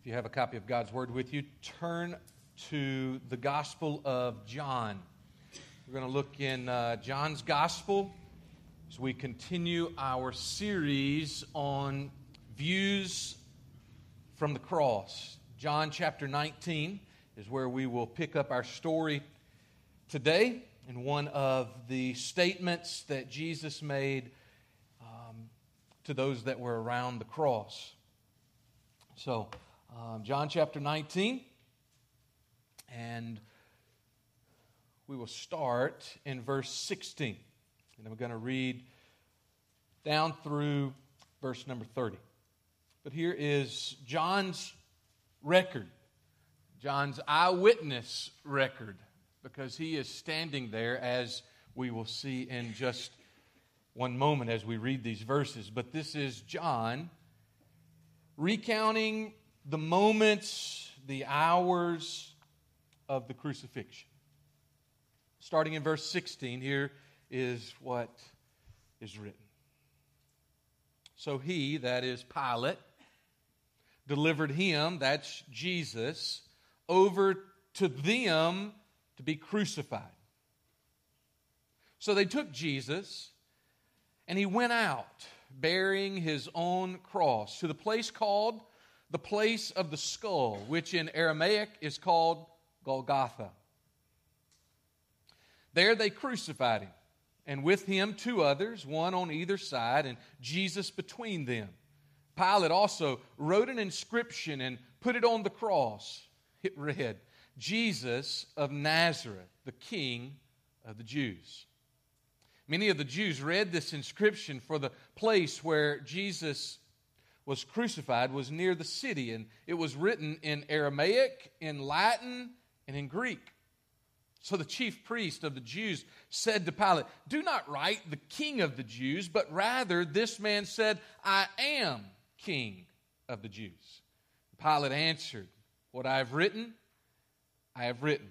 If you have a copy of God's Word with you, turn to the Gospel of John. We're going to look in uh, John's Gospel as we continue our series on views from the cross. John chapter 19 is where we will pick up our story today in one of the statements that Jesus made um, to those that were around the cross. So, um, John chapter 19. And we will start in verse 16. And I'm going to read down through verse number 30. But here is John's record, John's eyewitness record, because he is standing there as we will see in just one moment as we read these verses. But this is John recounting the moments, the hours of the crucifixion. Starting in verse 16, here is what is written. So he, that is Pilate, delivered him, that's Jesus, over to them to be crucified. So they took Jesus, and he went out bearing his own cross to the place called the place of the skull, which in Aramaic is called Golgotha. There they crucified him, and with him two others, one on either side, and Jesus between them. Pilate also wrote an inscription and put it on the cross. It read, Jesus of Nazareth, the King of the Jews. Many of the Jews read this inscription for the place where Jesus was crucified was near the city, and it was written in Aramaic, in Latin, and in Greek. So the chief priest of the Jews said to Pilate, Do not write the king of the Jews, but rather this man said, I am king of the Jews. Pilate answered, What I have written, I have written.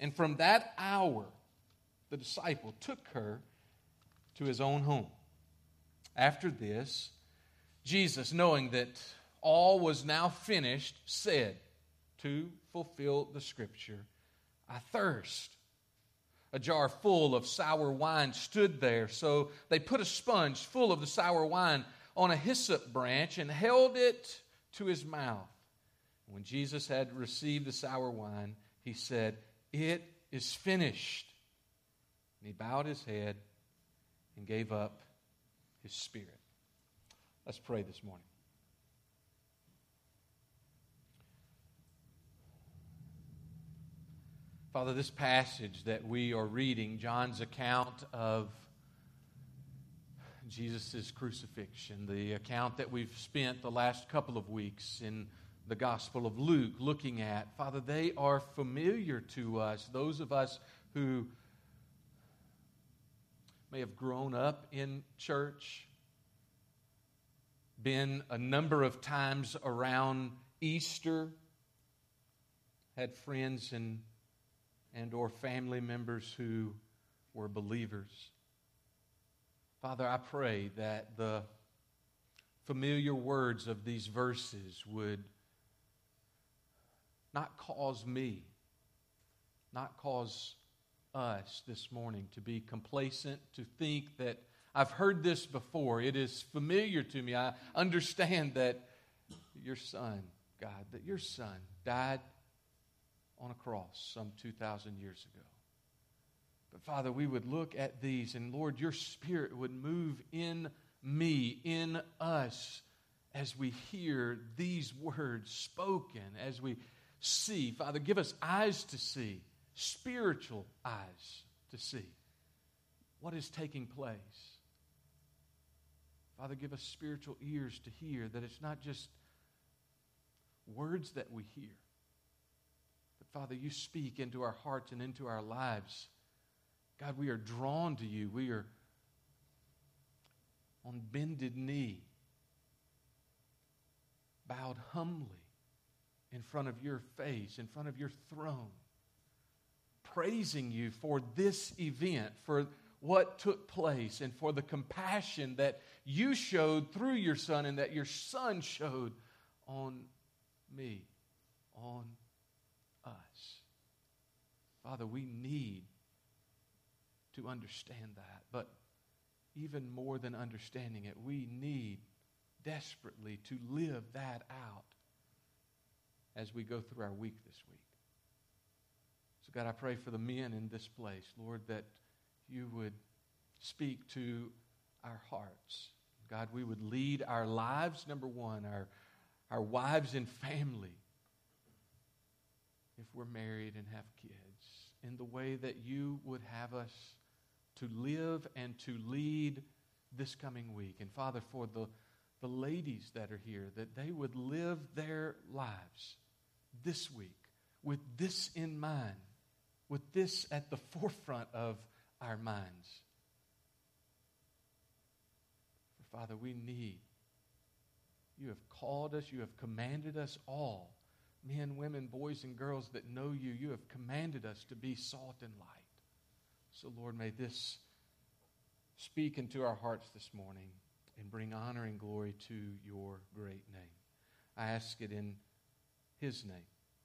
And from that hour, the disciple took her to his own home. After this, Jesus, knowing that all was now finished, said, to fulfill the scripture, I thirst. A jar full of sour wine stood there, so they put a sponge full of the sour wine on a hyssop branch and held it to his mouth. When Jesus had received the sour wine, he said, It is finished. And he bowed his head and gave up his spirit. Let's pray this morning. Father, this passage that we are reading, John's account of Jesus' crucifixion, the account that we've spent the last couple of weeks in the Gospel of Luke looking at, Father, they are familiar to us, those of us who may have grown up in church, been a number of times around Easter, had friends and, and or family members who were believers. Father, I pray that the familiar words of these verses would not cause me, not cause us this morning to be complacent, to think that I've heard this before. It is familiar to me. I understand that your son God, that your Son died on a cross some 2,000 years ago. But Father, we would look at these, and Lord, your Spirit would move in me, in us, as we hear these words spoken, as we see. Father, give us eyes to see, spiritual eyes to see what is taking place. Father, give us spiritual ears to hear that it's not just words that we hear, but Father, you speak into our hearts and into our lives. God, we are drawn to you. We are on bended knee, bowed humbly in front of your face, in front of your throne, praising you for this event, for what took place, and for the compassion that you showed through your Son and that your Son showed on me, on us. Father, we need to understand that, but even more than understanding it, we need desperately to live that out as we go through our week this week. So, God, I pray for the men in this place, Lord, that you would speak to our hearts. God, we would lead our lives, number one, our, our wives and family, if we're married and have kids, in the way that you would have us to live and to lead this coming week. And Father, for the, the ladies that are here, that they would live their lives this week with this in mind, with this at the forefront of our minds. For Father, we need, you have called us, you have commanded us all, men, women, boys, and girls that know you, you have commanded us to be salt and light. So, Lord, may this speak into our hearts this morning and bring honor and glory to your great name. I ask it in his name,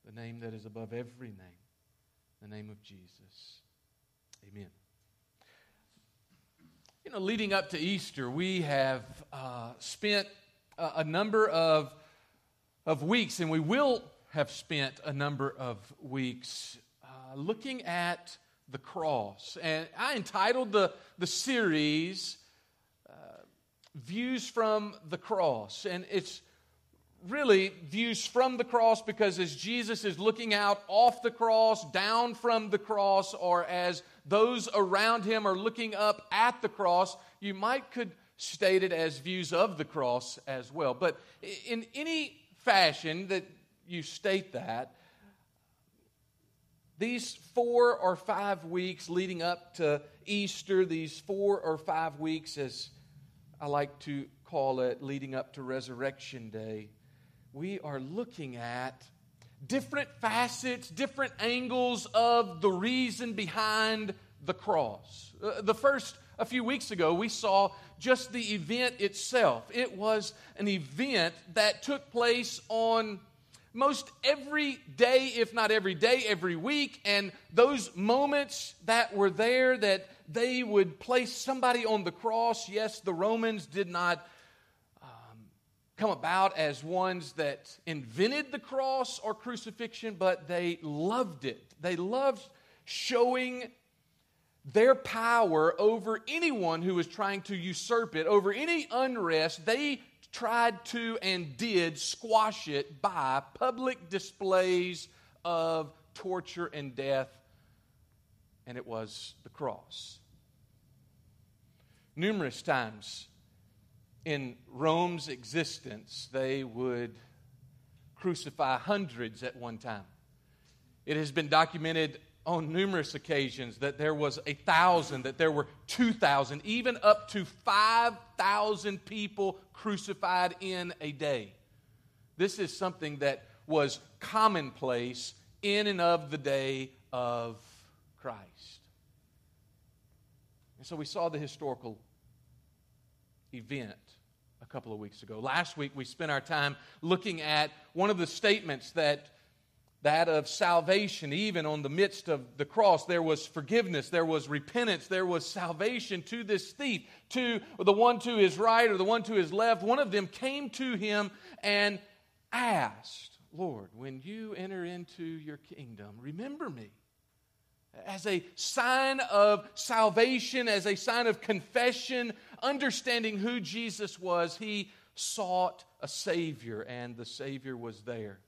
the name that is above every name, the name of Jesus. Amen. You know, leading up to Easter, we have uh, spent a, a number of, of weeks, and we will have spent a number of weeks uh, looking at the cross. And I entitled the, the series Views from the Cross. And it's really views from the cross because as Jesus is looking out off the cross, down from the cross, or as those around him are looking up at the cross, you might could state it as views of the cross as well. But in any fashion that you state that, these four or five weeks leading up to Easter, these four or five weeks, as I like to call it, leading up to Resurrection Day, we are looking at different facets, different angles of the reason behind the cross. Uh, the first, a few weeks ago, we saw just the event itself. It was an event that took place on most every day, if not every day, every week. And those moments that were there that they would place somebody on the cross, yes, the Romans did not um, come about as ones that invented the cross or crucifixion, but they loved it. They loved showing their power over anyone who was trying to usurp it, over any unrest. They tried to and did squash it by public displays of torture and death, and it was the cross. Numerous times in Rome's existence, they would crucify hundreds at one time. It has been documented on numerous occasions that there was a thousand, that there were two thousand, even up to five thousand people crucified in a day. This is something that was commonplace in and of the day of Christ. And so we saw the historical event a couple of weeks ago. Last week we spent our time looking at one of the statements that that of salvation, even on the midst of the cross. There was forgiveness, there was repentance, there was salvation to this thief, to the one to his right or the one to his left. One of them came to him and asked, Lord, when you enter into your kingdom, remember me as a sign of salvation, as a sign of confession, understanding who Jesus was, he sought a Savior, and the Savior was there,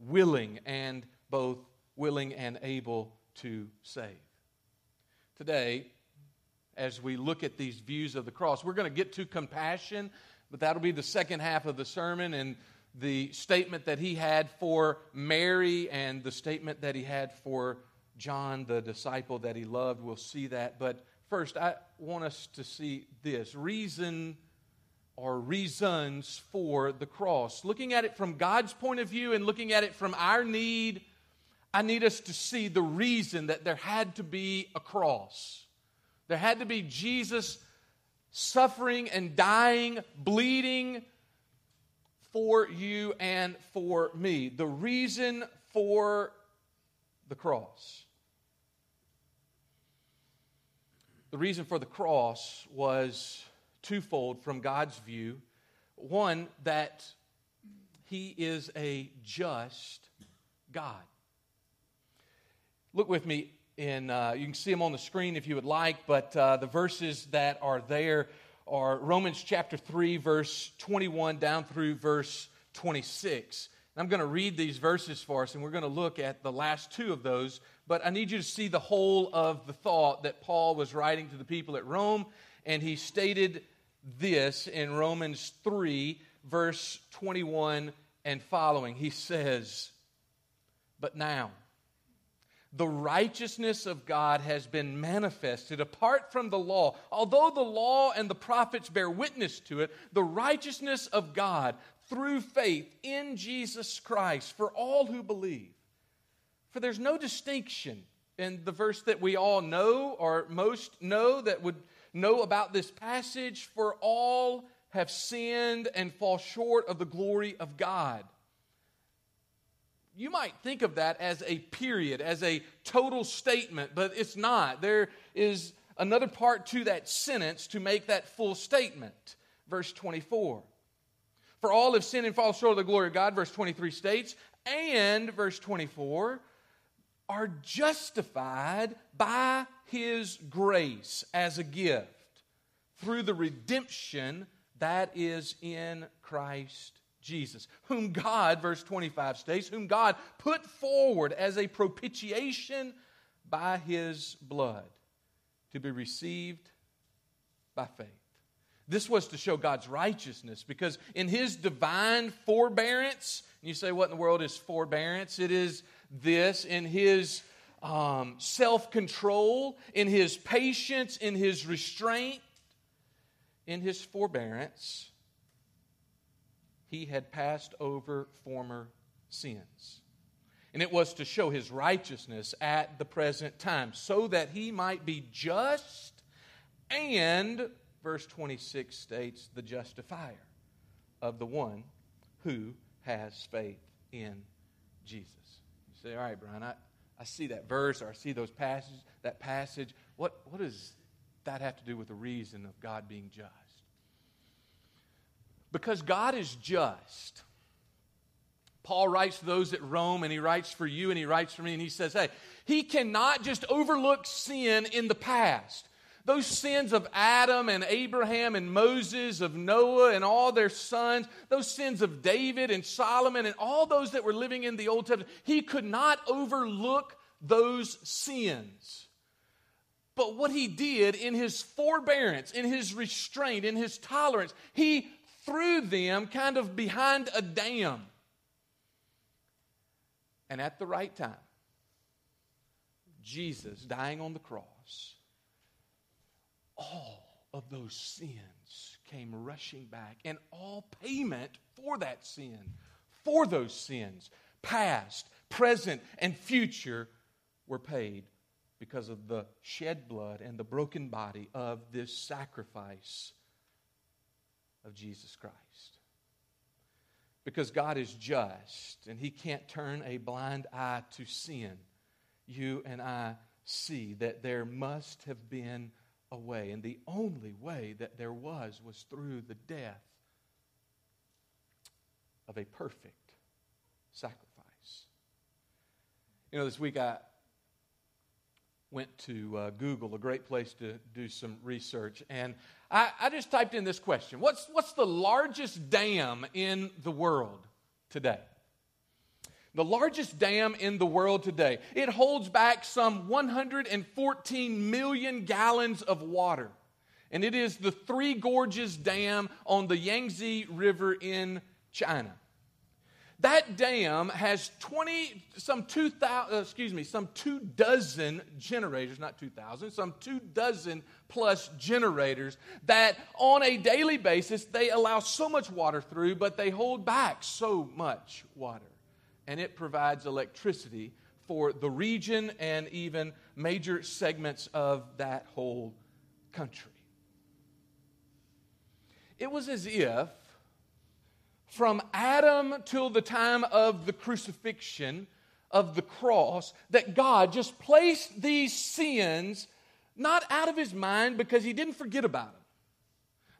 willing and both willing and able to save. Today, as we look at these views of the cross, we're going to get to compassion, but that'll be the second half of the sermon and the statement that he had for Mary and the statement that he had for John, the disciple that he loved. We'll see that. But first, I want us to see this reason or reasons for the cross. Looking at it from God's point of view and looking at it from our need, I need us to see the reason that there had to be a cross. There had to be Jesus suffering and dying, bleeding for you and for me. The reason for the cross. The reason for the cross was twofold from God's view. One, that He is a just God. Look with me in, uh, you can see them on the screen if you would like, but uh, the verses that are there are Romans chapter 3, verse 21 down through verse 26. And I'm going to read these verses for us, and we're going to look at the last two of those but I need you to see the whole of the thought that Paul was writing to the people at Rome. And he stated this in Romans 3, verse 21 and following. He says, But now, the righteousness of God has been manifested apart from the law. Although the law and the prophets bear witness to it, the righteousness of God through faith in Jesus Christ for all who believe. For there's no distinction in the verse that we all know, or most know, that would know about this passage. For all have sinned and fall short of the glory of God. You might think of that as a period, as a total statement, but it's not. There is another part to that sentence to make that full statement. Verse 24. For all have sinned and fall short of the glory of God, verse 23 states, and verse 24, are justified by his grace as a gift through the redemption that is in Christ Jesus, whom God, verse 25 states, whom God put forward as a propitiation by his blood to be received by faith. This was to show God's righteousness because in his divine forbearance, and you say, what in the world is forbearance? It is this in his um, self control, in his patience, in his restraint, in his forbearance. He had passed over former sins. And it was to show his righteousness at the present time, so that he might be just and, verse 26 states, the justifier of the one who has faith in Jesus say, all right, Brian, I, I see that verse or I see those passages, that passage. What, what does that have to do with the reason of God being just? Because God is just. Paul writes to those at Rome, and he writes for you, and he writes for me, and he says, Hey, he cannot just overlook sin in the past. Those sins of Adam and Abraham and Moses, of Noah and all their sons, those sins of David and Solomon and all those that were living in the Old Testament, he could not overlook those sins. But what he did in his forbearance, in his restraint, in his tolerance, he threw them kind of behind a dam. And at the right time, Jesus dying on the cross all of those sins came rushing back, and all payment for that sin, for those sins, past, present, and future, were paid because of the shed blood and the broken body of this sacrifice of Jesus Christ. Because God is just and He can't turn a blind eye to sin, you and I see that there must have been a way. And the only way that there was was through the death of a perfect sacrifice. You know, this week I went to uh, Google, a great place to do some research, and I, I just typed in this question what's, what's the largest dam in the world today? The largest dam in the world today. It holds back some 114 million gallons of water. And it is the Three Gorges Dam on the Yangtze River in China. That dam has 20, some 2,000, uh, excuse me, some two dozen generators, not 2,000, some two dozen plus generators that on a daily basis they allow so much water through, but they hold back so much water. And it provides electricity for the region and even major segments of that whole country. It was as if from Adam till the time of the crucifixion, of the cross, that God just placed these sins not out of his mind because he didn't forget about them,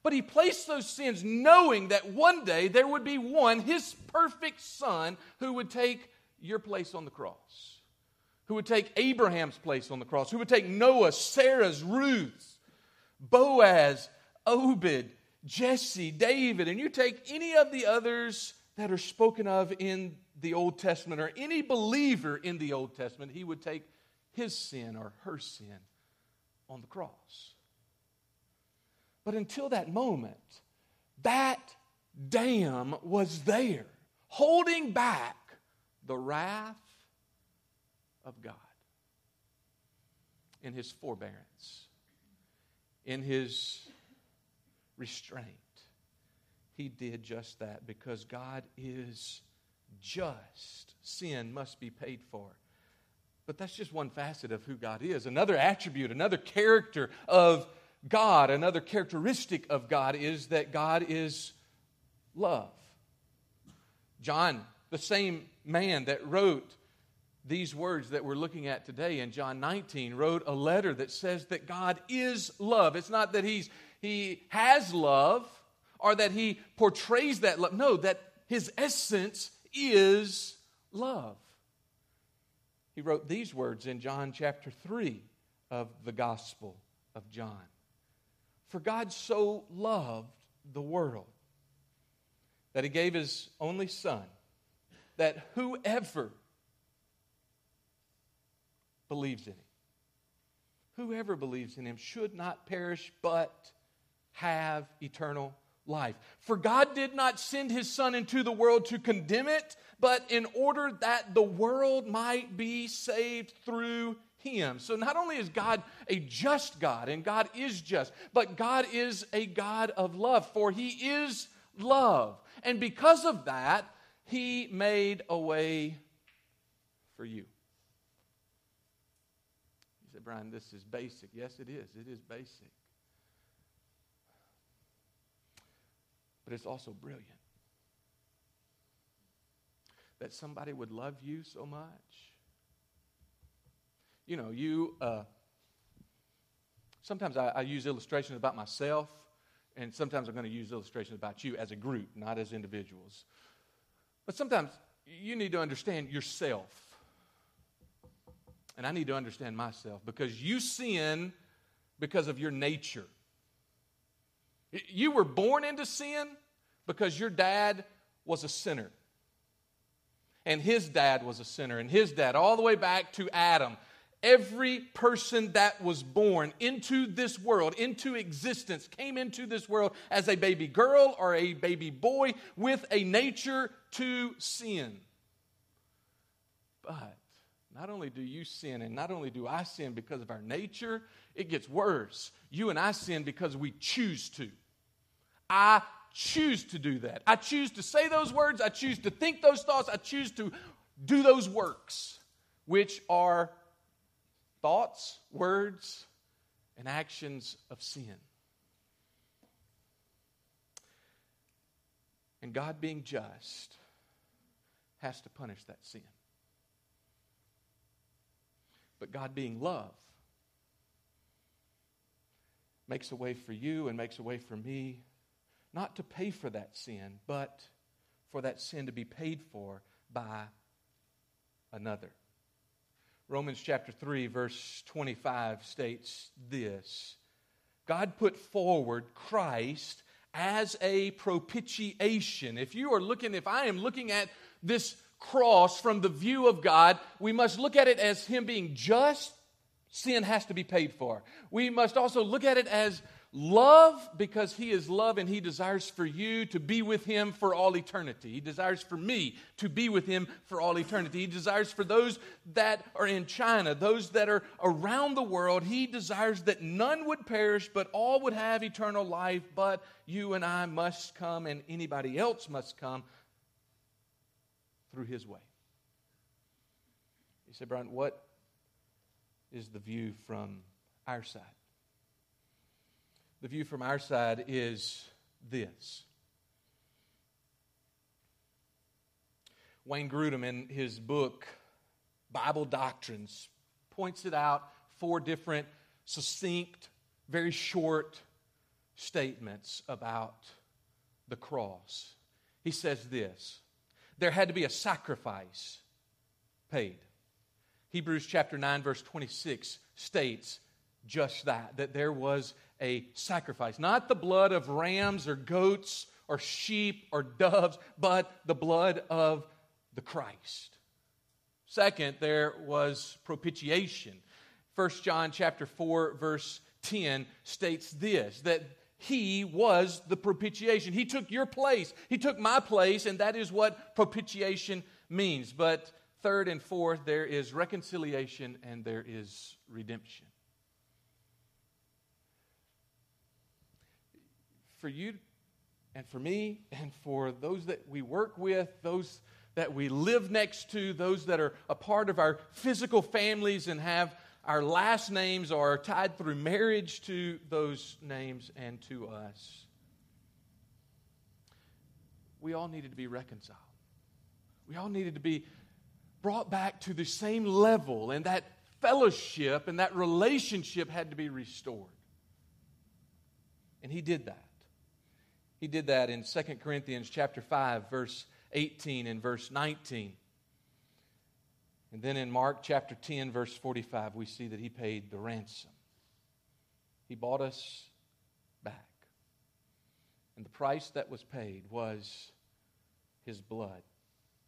but he placed those sins knowing that one day there would be one, his perfect son, who would take your place on the cross, who would take Abraham's place on the cross, who would take Noah, Sarah's, Ruth's, Boaz, Obed, Jesse, David, and you take any of the others that are spoken of in the Old Testament or any believer in the Old Testament, he would take his sin or her sin on the cross. But until that moment, that dam was there, holding back the wrath of God in his forbearance, in his restraint. He did just that because God is just. Sin must be paid for. But that's just one facet of who God is. Another attribute, another character of God, another characteristic of God is that God is love. John, the same man that wrote these words that we're looking at today in John 19, wrote a letter that says that God is love. It's not that he's he has love or that he portrays that love. No, that his essence is love. He wrote these words in John chapter 3 of the Gospel of John. For God so loved the world that he gave his only Son, that whoever believes in him, whoever believes in him should not perish but have eternal life. For God did not send his Son into the world to condemn it, but in order that the world might be saved through him. So not only is God a just God, and God is just, but God is a God of love, for he is love. And because of that, he made a way for you. You said, Brian, this is basic. Yes, it is. It is basic. but it's also brilliant. That somebody would love you so much. You know, you, uh, sometimes I, I use illustrations about myself, and sometimes I'm going to use illustrations about you as a group, not as individuals. But sometimes you need to understand yourself. And I need to understand myself because you sin because of your nature. You were born into sin because your dad was a sinner. And his dad was a sinner. And his dad, all the way back to Adam. Every person that was born into this world, into existence, came into this world as a baby girl or a baby boy with a nature to sin. But not only do you sin, and not only do I sin because of our nature, it gets worse. You and I sin because we choose to. I choose to do that. I choose to say those words. I choose to think those thoughts. I choose to do those works, which are thoughts, words, and actions of sin. And God, being just, has to punish that sin. But God, being love, makes a way for you and makes a way for me not to pay for that sin, but for that sin to be paid for by another. Romans chapter 3, verse 25 states this God put forward Christ as a propitiation. If you are looking, if I am looking at this cross from the view of God, we must look at it as Him being just. Sin has to be paid for. We must also look at it as love because He is love and He desires for you to be with Him for all eternity. He desires for me to be with Him for all eternity. He desires for those that are in China, those that are around the world, He desires that none would perish, but all would have eternal life. But you and I must come, and anybody else must come through His way. You say, Brian, what is the view from our side? The view from our side is this. Wayne Grudem, in his book, Bible Doctrines, points it out four different, succinct, very short statements about the cross. He says this there had to be a sacrifice paid. Hebrews chapter 9, verse 26 states just that, that there was a sacrifice. Not the blood of rams or goats or sheep or doves, but the blood of the Christ. Second, there was propitiation. 1 John chapter 4 verse 10 states this that he was the propitiation. He took your place. He took my place and that is what propitiation means. But third and fourth there is reconciliation and there is redemption. For you and for me and for those that we work with, those that we live next to, those that are a part of our physical families and have our last names are tied through marriage to those names and to us. We all needed to be reconciled. We all needed to be brought back to the same level, and that fellowship and that relationship had to be restored. And he did that. He did that in 2 Corinthians chapter 5 verse 18 and verse 19. And then in Mark chapter 10 verse 45 we see that he paid the ransom. He bought us back. And the price that was paid was his blood.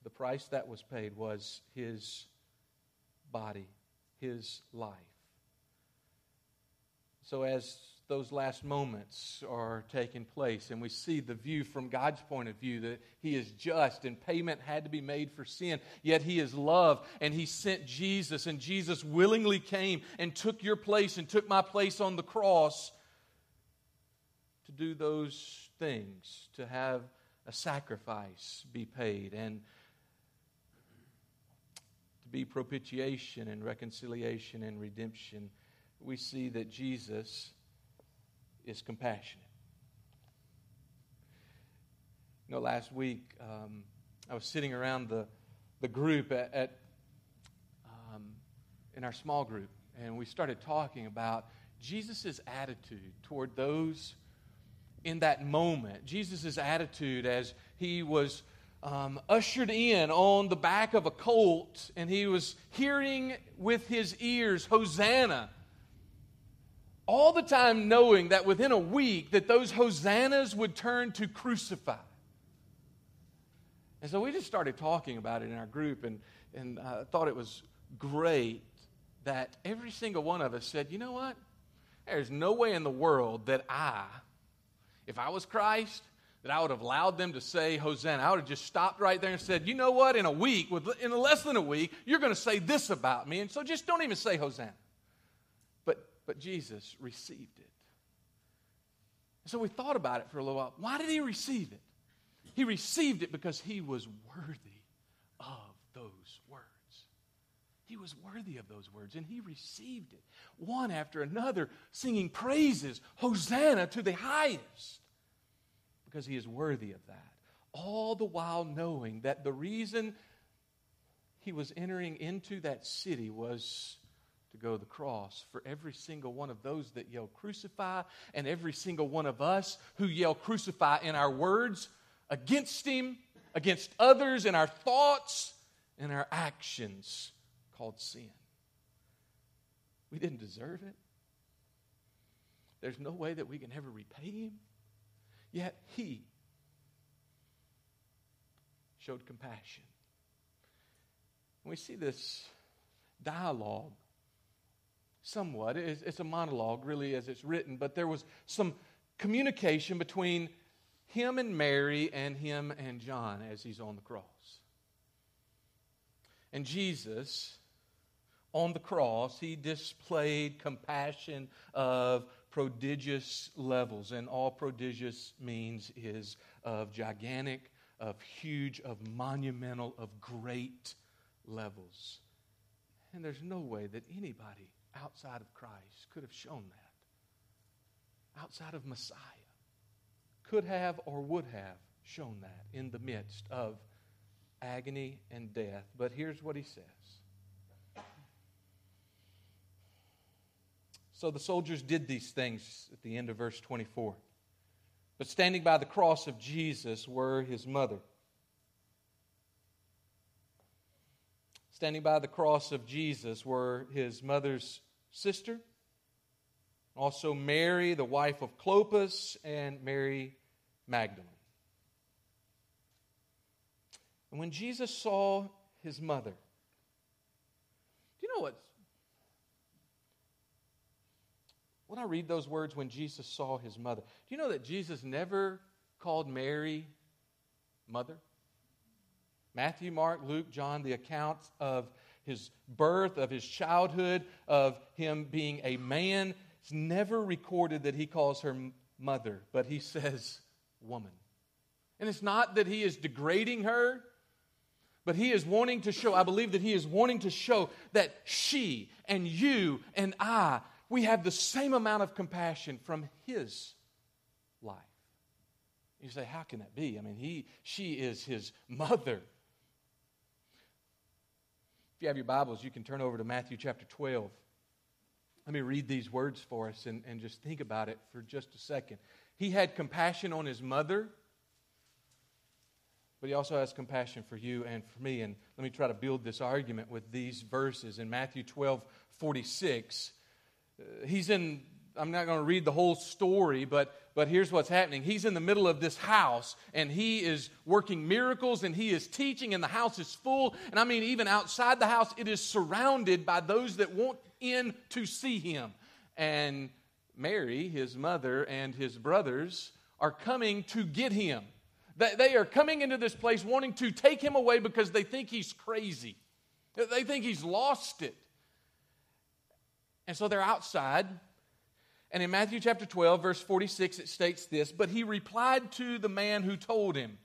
The price that was paid was his body, his life. So as those last moments are taking place. And we see the view from God's point of view that He is just and payment had to be made for sin. Yet He is love and He sent Jesus, and Jesus willingly came and took your place and took my place on the cross to do those things, to have a sacrifice be paid and to be propitiation and reconciliation and redemption. We see that Jesus is compassionate. You know, last week um, I was sitting around the, the group at, at um, in our small group, and we started talking about Jesus' attitude toward those in that moment. Jesus' attitude as he was um, ushered in on the back of a colt, and he was hearing with his ears, Hosanna all the time knowing that within a week that those hosannas would turn to crucify. And so we just started talking about it in our group, and, and I thought it was great that every single one of us said, you know what? There's no way in the world that I, if I was Christ, that I would have allowed them to say Hosanna. I would have just stopped right there and said, you know what? In a week, in less than a week, you're going to say this about me. And so just don't even say Hosanna. But Jesus received it. So we thought about it for a little while. Why did he receive it? He received it because he was worthy of those words. He was worthy of those words, and he received it one after another, singing praises, Hosanna to the highest, because he is worthy of that. All the while knowing that the reason he was entering into that city was to go to the cross for every single one of those that yell crucify and every single one of us who yell crucify in our words against him against others in our thoughts and our actions called sin. We didn't deserve it. There's no way that we can ever repay him. Yet he showed compassion. We see this dialogue somewhat. It's, a monologue, really, as it's written, but there was some communication between him and Mary and him and John as he's on the cross. And Jesus, on the cross, he displayed compassion of prodigious levels. And all prodigious means is of gigantic, of huge, of monumental, of great levels. And there's no way that anybody outside of Christ could have shown that. Outside of Messiah. Could have or would have shown that in the midst of agony and death. But here's what he says. So the soldiers did these things at the end of verse 24. But standing by the cross of Jesus were his mother. Standing by the cross of Jesus were his mother's sister, also Mary, the wife of Clopas, and Mary Magdalene. And when Jesus saw his mother, do you know what? When I read those words, when Jesus saw his mother, do you know that Jesus never called Mary mother? Matthew, Mark, Luke, John, the accounts of his birth, of his childhood, of him being a man. It's never recorded that he calls her mother, but he says woman. And it's not that he is degrading her, but he is wanting to show, I believe that he is wanting to show that she and you and I, we have the same amount of compassion from his life. You say, how can that be? I mean, he, she is his mother you have your Bibles, you can turn over to Matthew chapter 12. Let me read these words for us and, and just think about it for just a second. He had compassion on his mother, but he also has compassion for you and for me. And let me try to build this argument with these verses. In Matthew 12 46, uh, he's in, I'm not going to read the whole story, but but here's what's happening. He's in the middle of this house and he is working miracles and he is teaching, and the house is full. And I mean, even outside the house, it is surrounded by those that want in to see him. And Mary, his mother, and his brothers are coming to get him. They are coming into this place wanting to take him away because they think he's crazy. They think he's lost it. And so they're outside and in Matthew chapter 12, verse 46, it states this But he replied to the man who told him,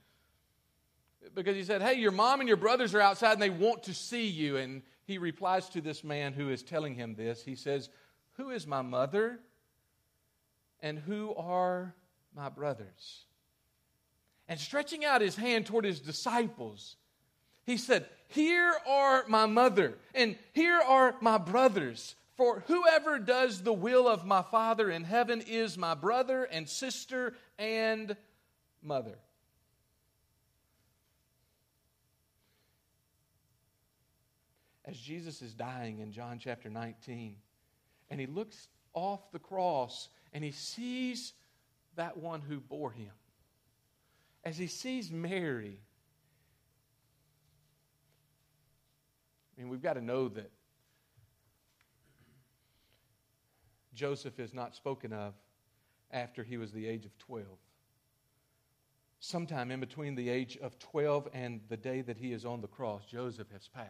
because he said, Hey, your mom and your brothers are outside and they want to see you. And he replies to this man who is telling him this. He says, Who is my mother and who are my brothers? And stretching out his hand toward his disciples, he said, Here are my mother and here are my brothers. For whoever does the will of my Father in heaven is my brother and sister and mother. As Jesus is dying in John chapter 19, and he looks off the cross and he sees that one who bore him. As he sees Mary, I mean, we've got to know that Joseph is not spoken of after he was the age of 12. Sometime in between the age of 12 and the day that he is on the cross, Joseph has passed.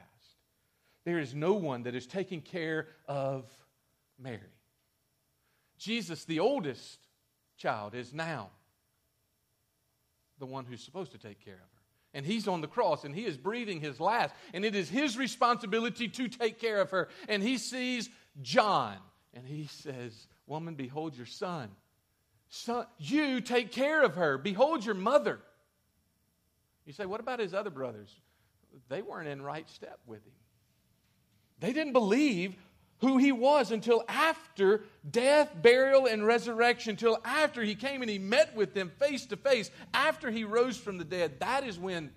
There is no one that is taking care of Mary. Jesus, the oldest child, is now the one who's supposed to take care of her. And he's on the cross and he is breathing his last. And it is his responsibility to take care of her. And he sees John, and he says, Woman, behold your son. son. You take care of her. Behold your mother. You say, What about his other brothers? They weren't in right step with him. They didn't believe who he was until after death, burial, and resurrection, until after he came and he met with them face to face, after he rose from the dead. That is when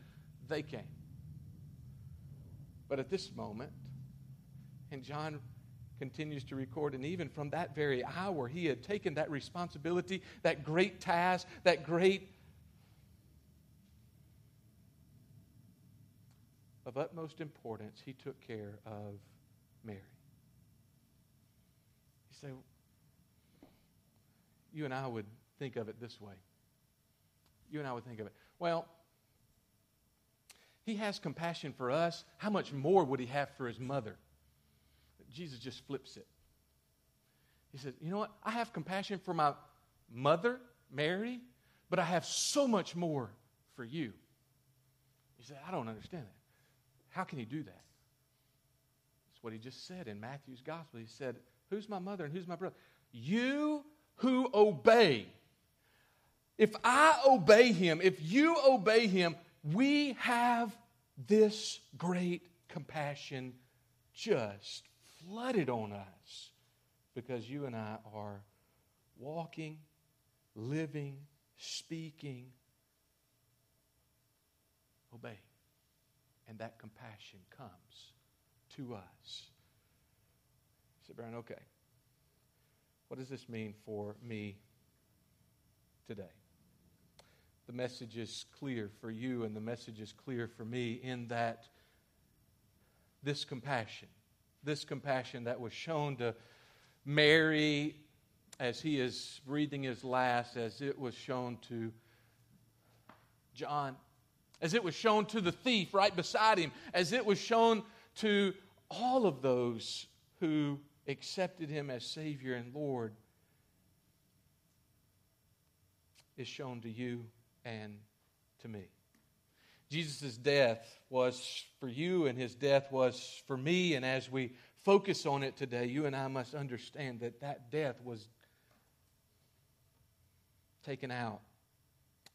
they came. But at this moment, and John continues to record, and even from that very hour, he had taken that responsibility, that great task, that great of utmost importance, he took care of Mary. You say, you and I would think of it this way. You and I would think of it. Well, he has compassion for us. How much more would he have for his mother? Jesus just flips it. He says, You know what? I have compassion for my mother, Mary, but I have so much more for you. You say, I don't understand that. How can he do that? That's what he just said in Matthew's gospel. He said, Who's my mother and who's my brother? You who obey. If I obey him, if you obey him, we have this great compassion just flooded on us because you and I are walking, living, speaking, obeying. And that compassion comes to us. You say, Brian, okay. What does this mean for me today? The message is clear for you, and the message is clear for me in that this compassion, this compassion that was shown to Mary as he is breathing his last, as it was shown to John, as it was shown to the thief right beside him, as it was shown to all of those who accepted him as Savior and Lord, is shown to you and to me. Jesus' death was for you, and his death was for me. And as we focus on it today, you and I must understand that that death was taken out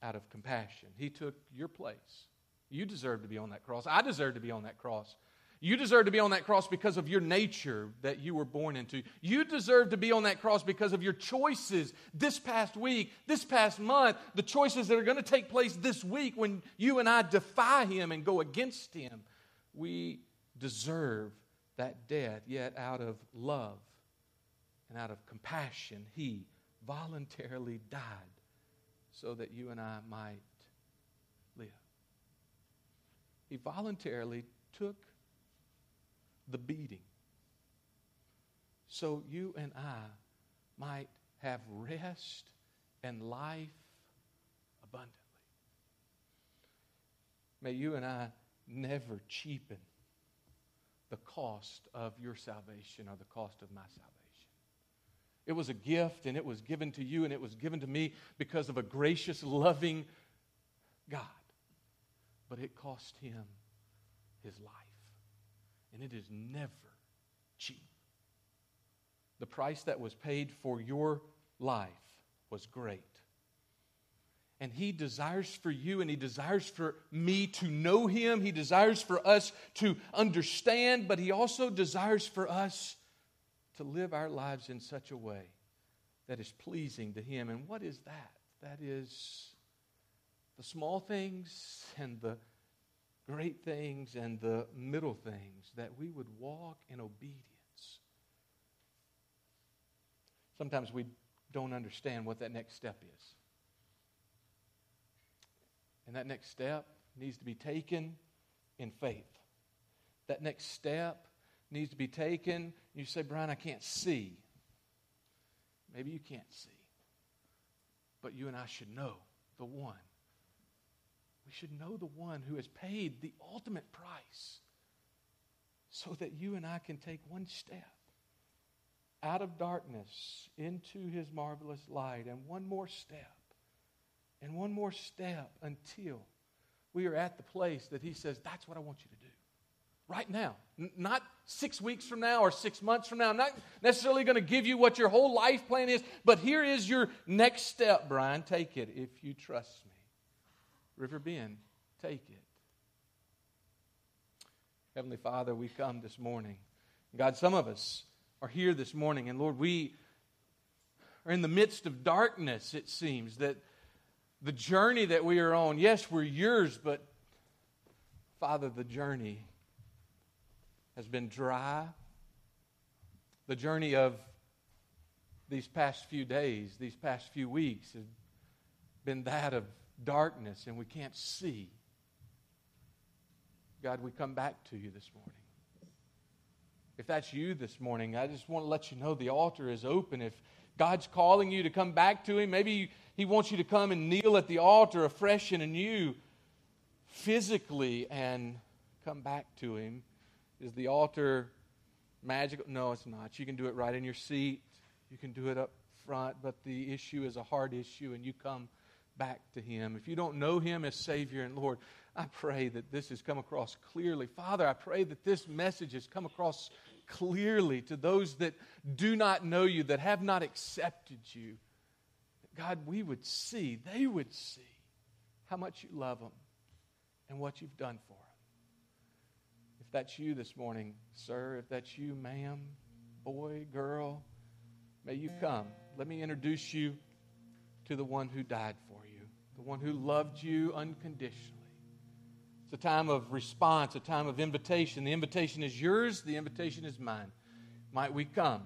out of compassion. He took your place. You deserve to be on that cross. I deserve to be on that cross. You deserve to be on that cross because of your nature that you were born into. You deserve to be on that cross because of your choices this past week, this past month, the choices that are going to take place this week when you and I defy Him and go against Him. We deserve that death, yet out of love and out of compassion, He voluntarily died so that you and I might live. He voluntarily took the beating so you and I might have rest and life abundantly. May you and I never cheapen the cost of your salvation or the cost of my salvation. It was a gift and it was given to you and it was given to me because of a gracious, loving God. But it cost him his life and it is never cheap. The price that was paid for your life was great. And He desires for you and He desires for me to know Him. He desires for us to understand, but He also desires for us to live our lives in such a way that is pleasing to Him. And what is that? That is the small things and the great things and the middle things, that we would walk in obedience. Sometimes we don't understand what that next step is. And that next step needs to be taken in faith. That next step needs to be taken. You say, Brian, I can't see. Maybe you can't see. But you and I should know the one we should know the one who has paid the ultimate price so that you and I can take one step out of darkness into his marvelous light, and one more step, and one more step until we are at the place that he says, That's what I want you to do. Right now. N- not six weeks from now or six months from now. I'm not necessarily going to give you what your whole life plan is, but here is your next step, Brian. Take it if you trust me. River Bend, take it. Heavenly Father, we come this morning. God, some of us are here this morning, and Lord, we are in the midst of darkness, it seems, that the journey that we are on, yes, we're yours, but Father, the journey has been dry. The journey of these past few days, these past few weeks, has been that of darkness, and we can't see. God, we come back to you this morning. If that's you this morning, I just want to let you know the altar is open. If God's calling you to come back to Him, maybe He wants you to come and kneel at the altar afresh and anew, physically, and come back to Him. Is the altar magical? No, it's not. You can do it right in your seat, you can do it up front, but the issue is a hard issue, and you come back to Him. If you don't know Him as Savior and Lord, I pray that this has come across clearly. Father, I pray that this message has come across clearly to those that do not know you, that have not accepted you. God, we would see, they would see how much you love them and what you've done for them. If that's you this morning, sir, if that's you, ma'am, boy, girl, may you come. Let me introduce you to the one who died the one who loved you unconditionally. It's a time of response, a time of invitation. The invitation is yours, the invitation is mine. Might we come?